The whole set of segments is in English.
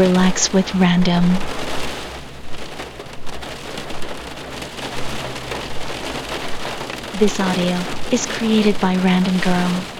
relax with random. This audio is created by Random Girl.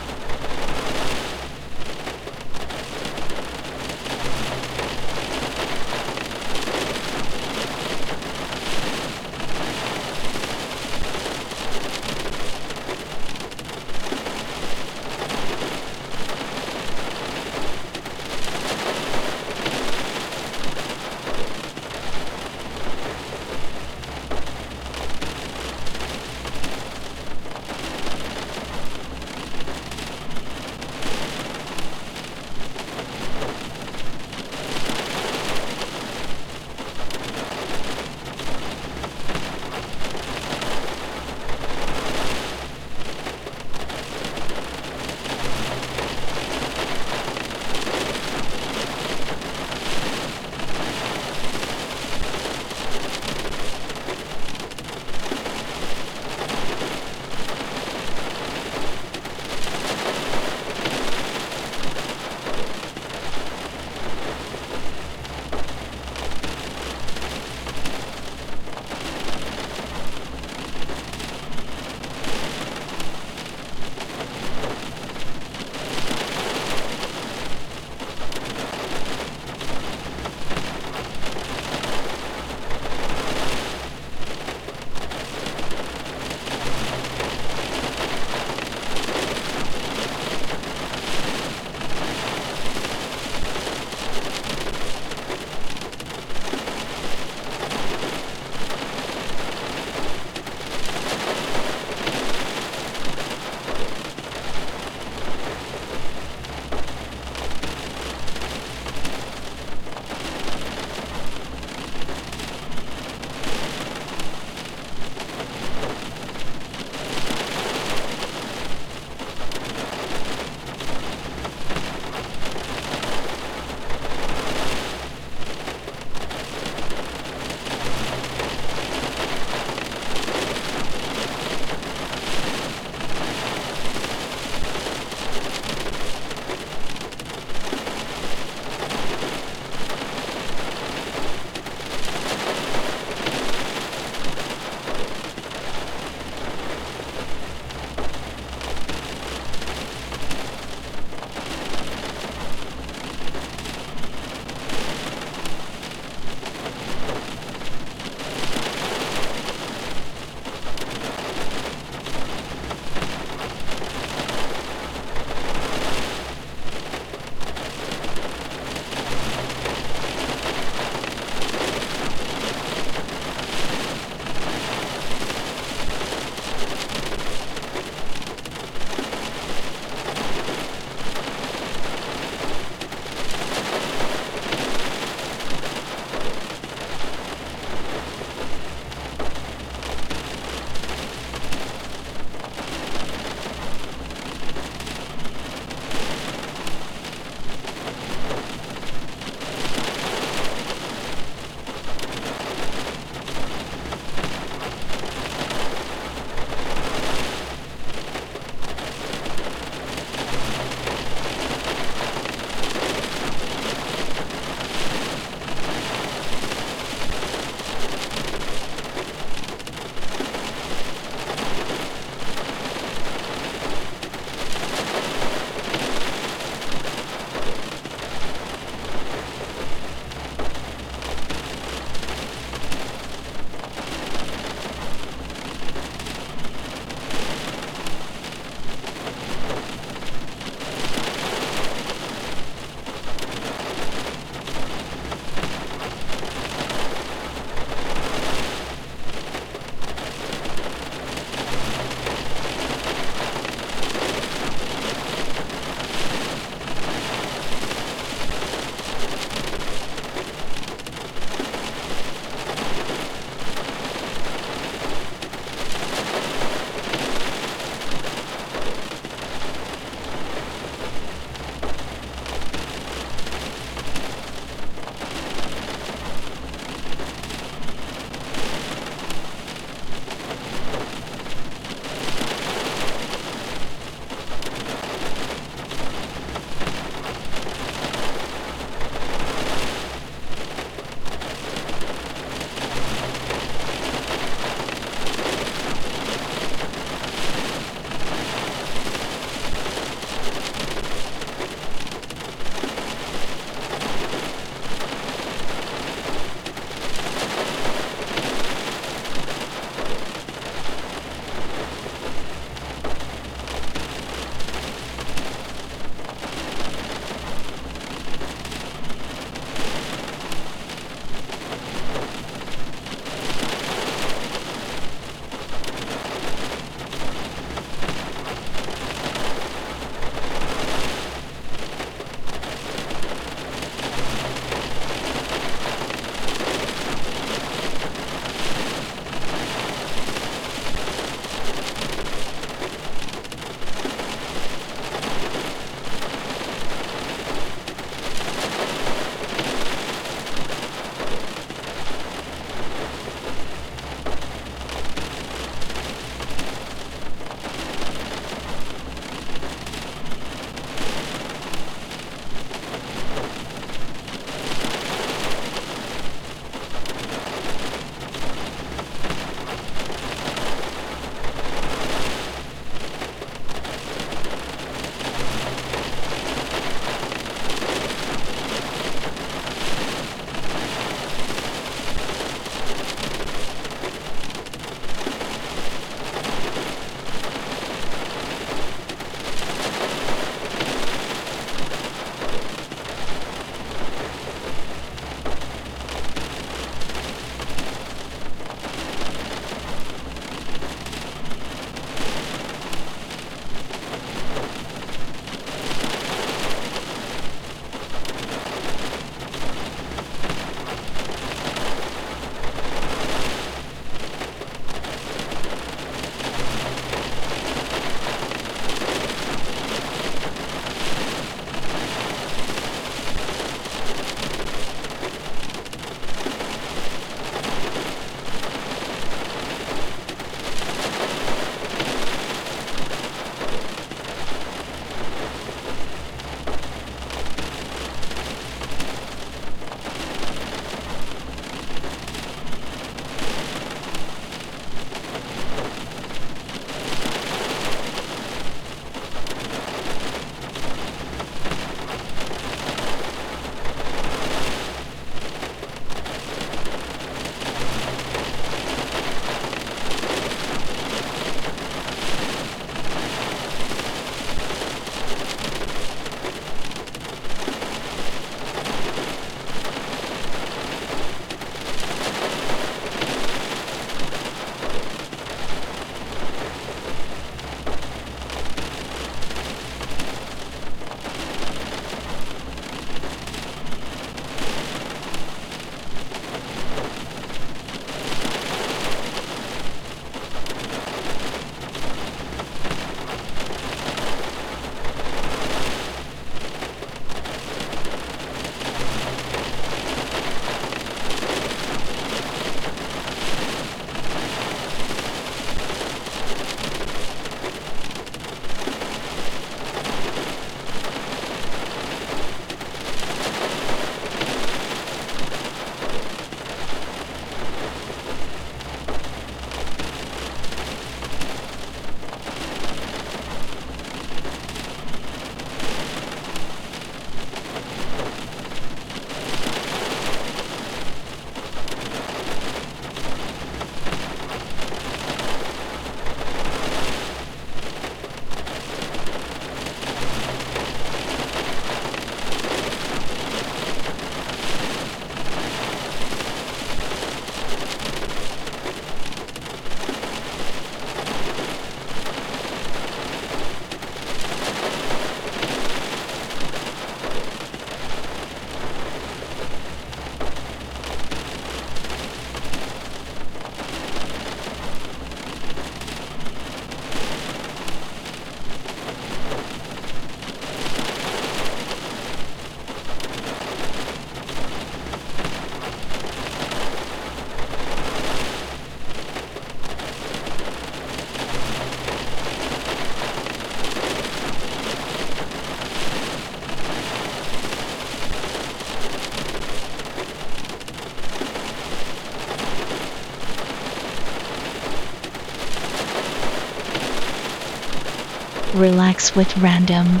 Relax with random.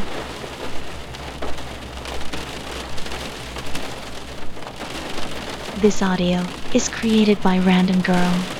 This audio is created by Random Girl.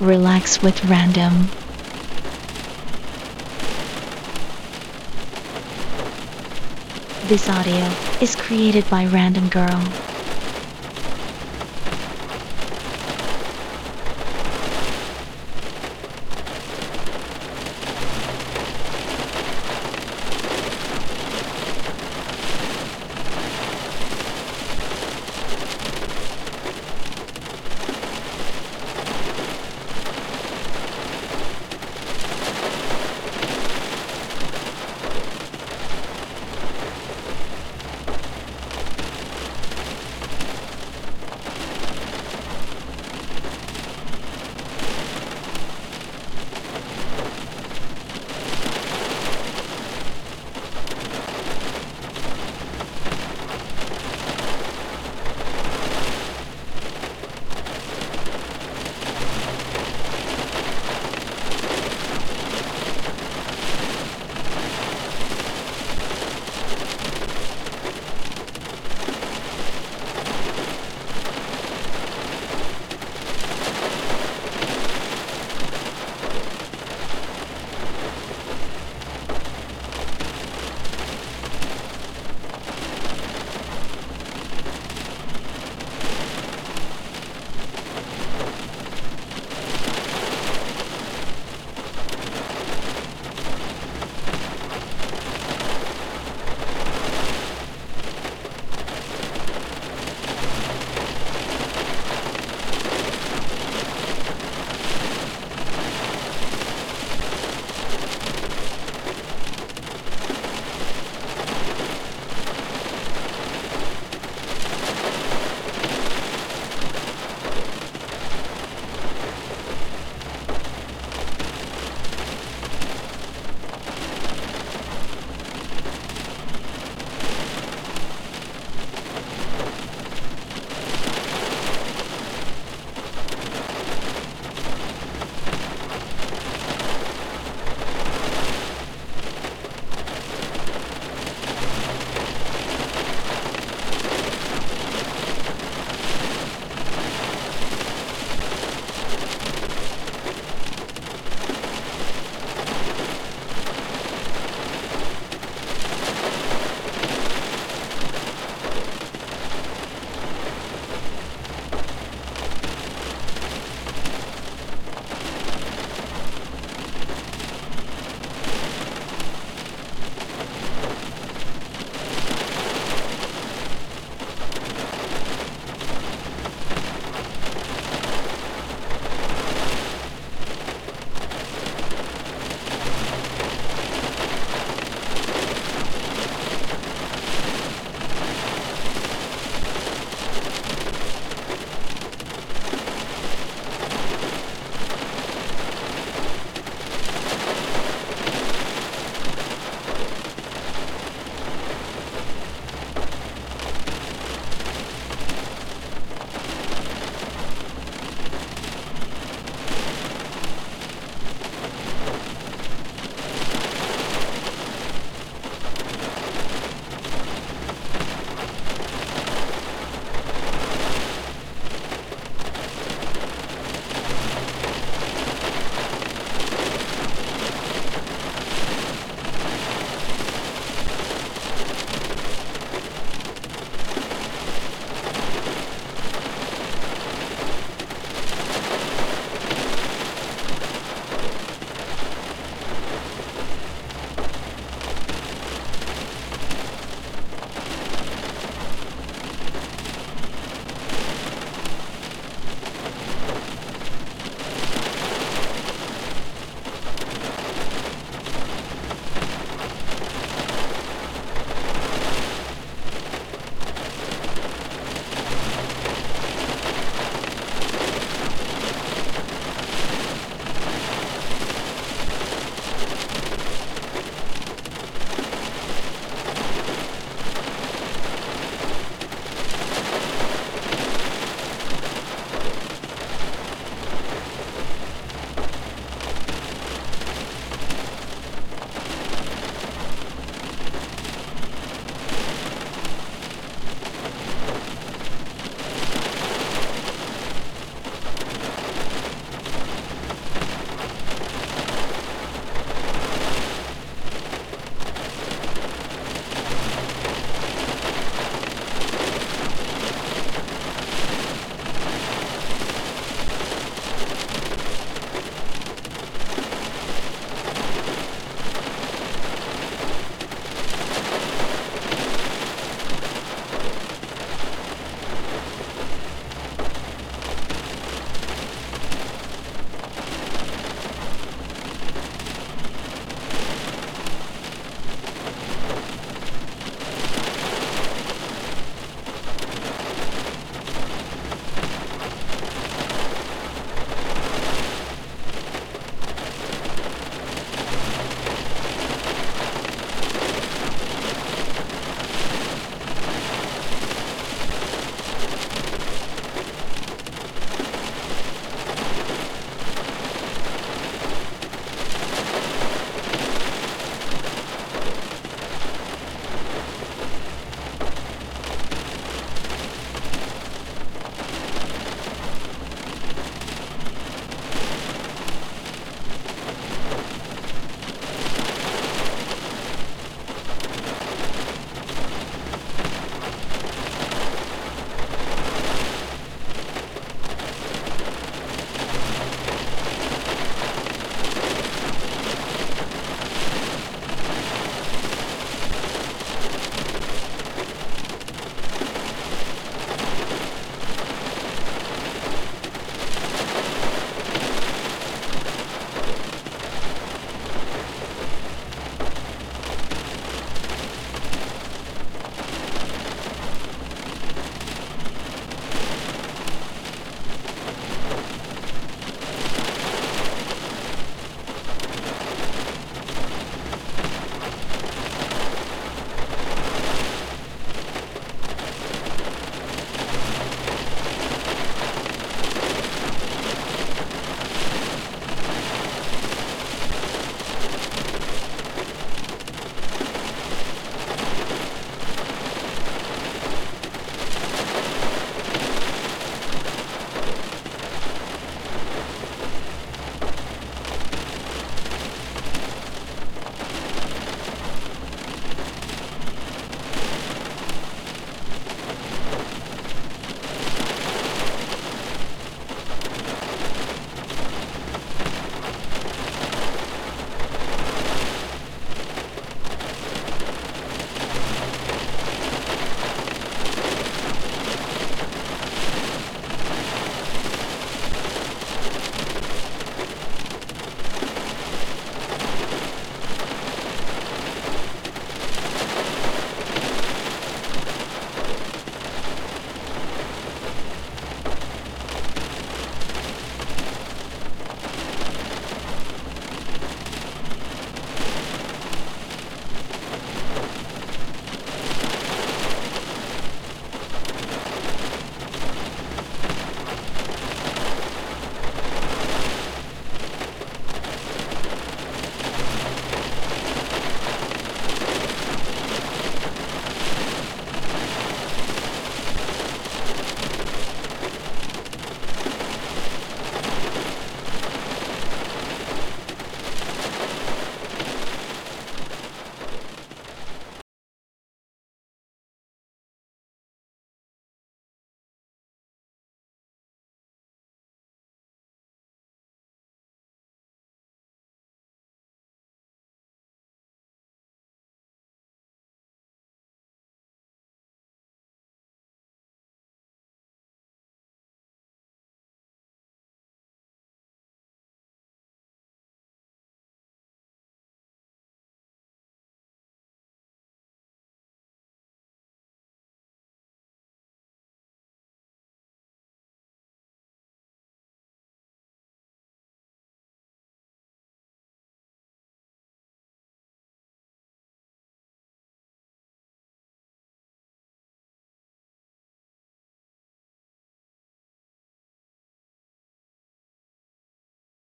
Relax with Random. This audio is created by Random Girl.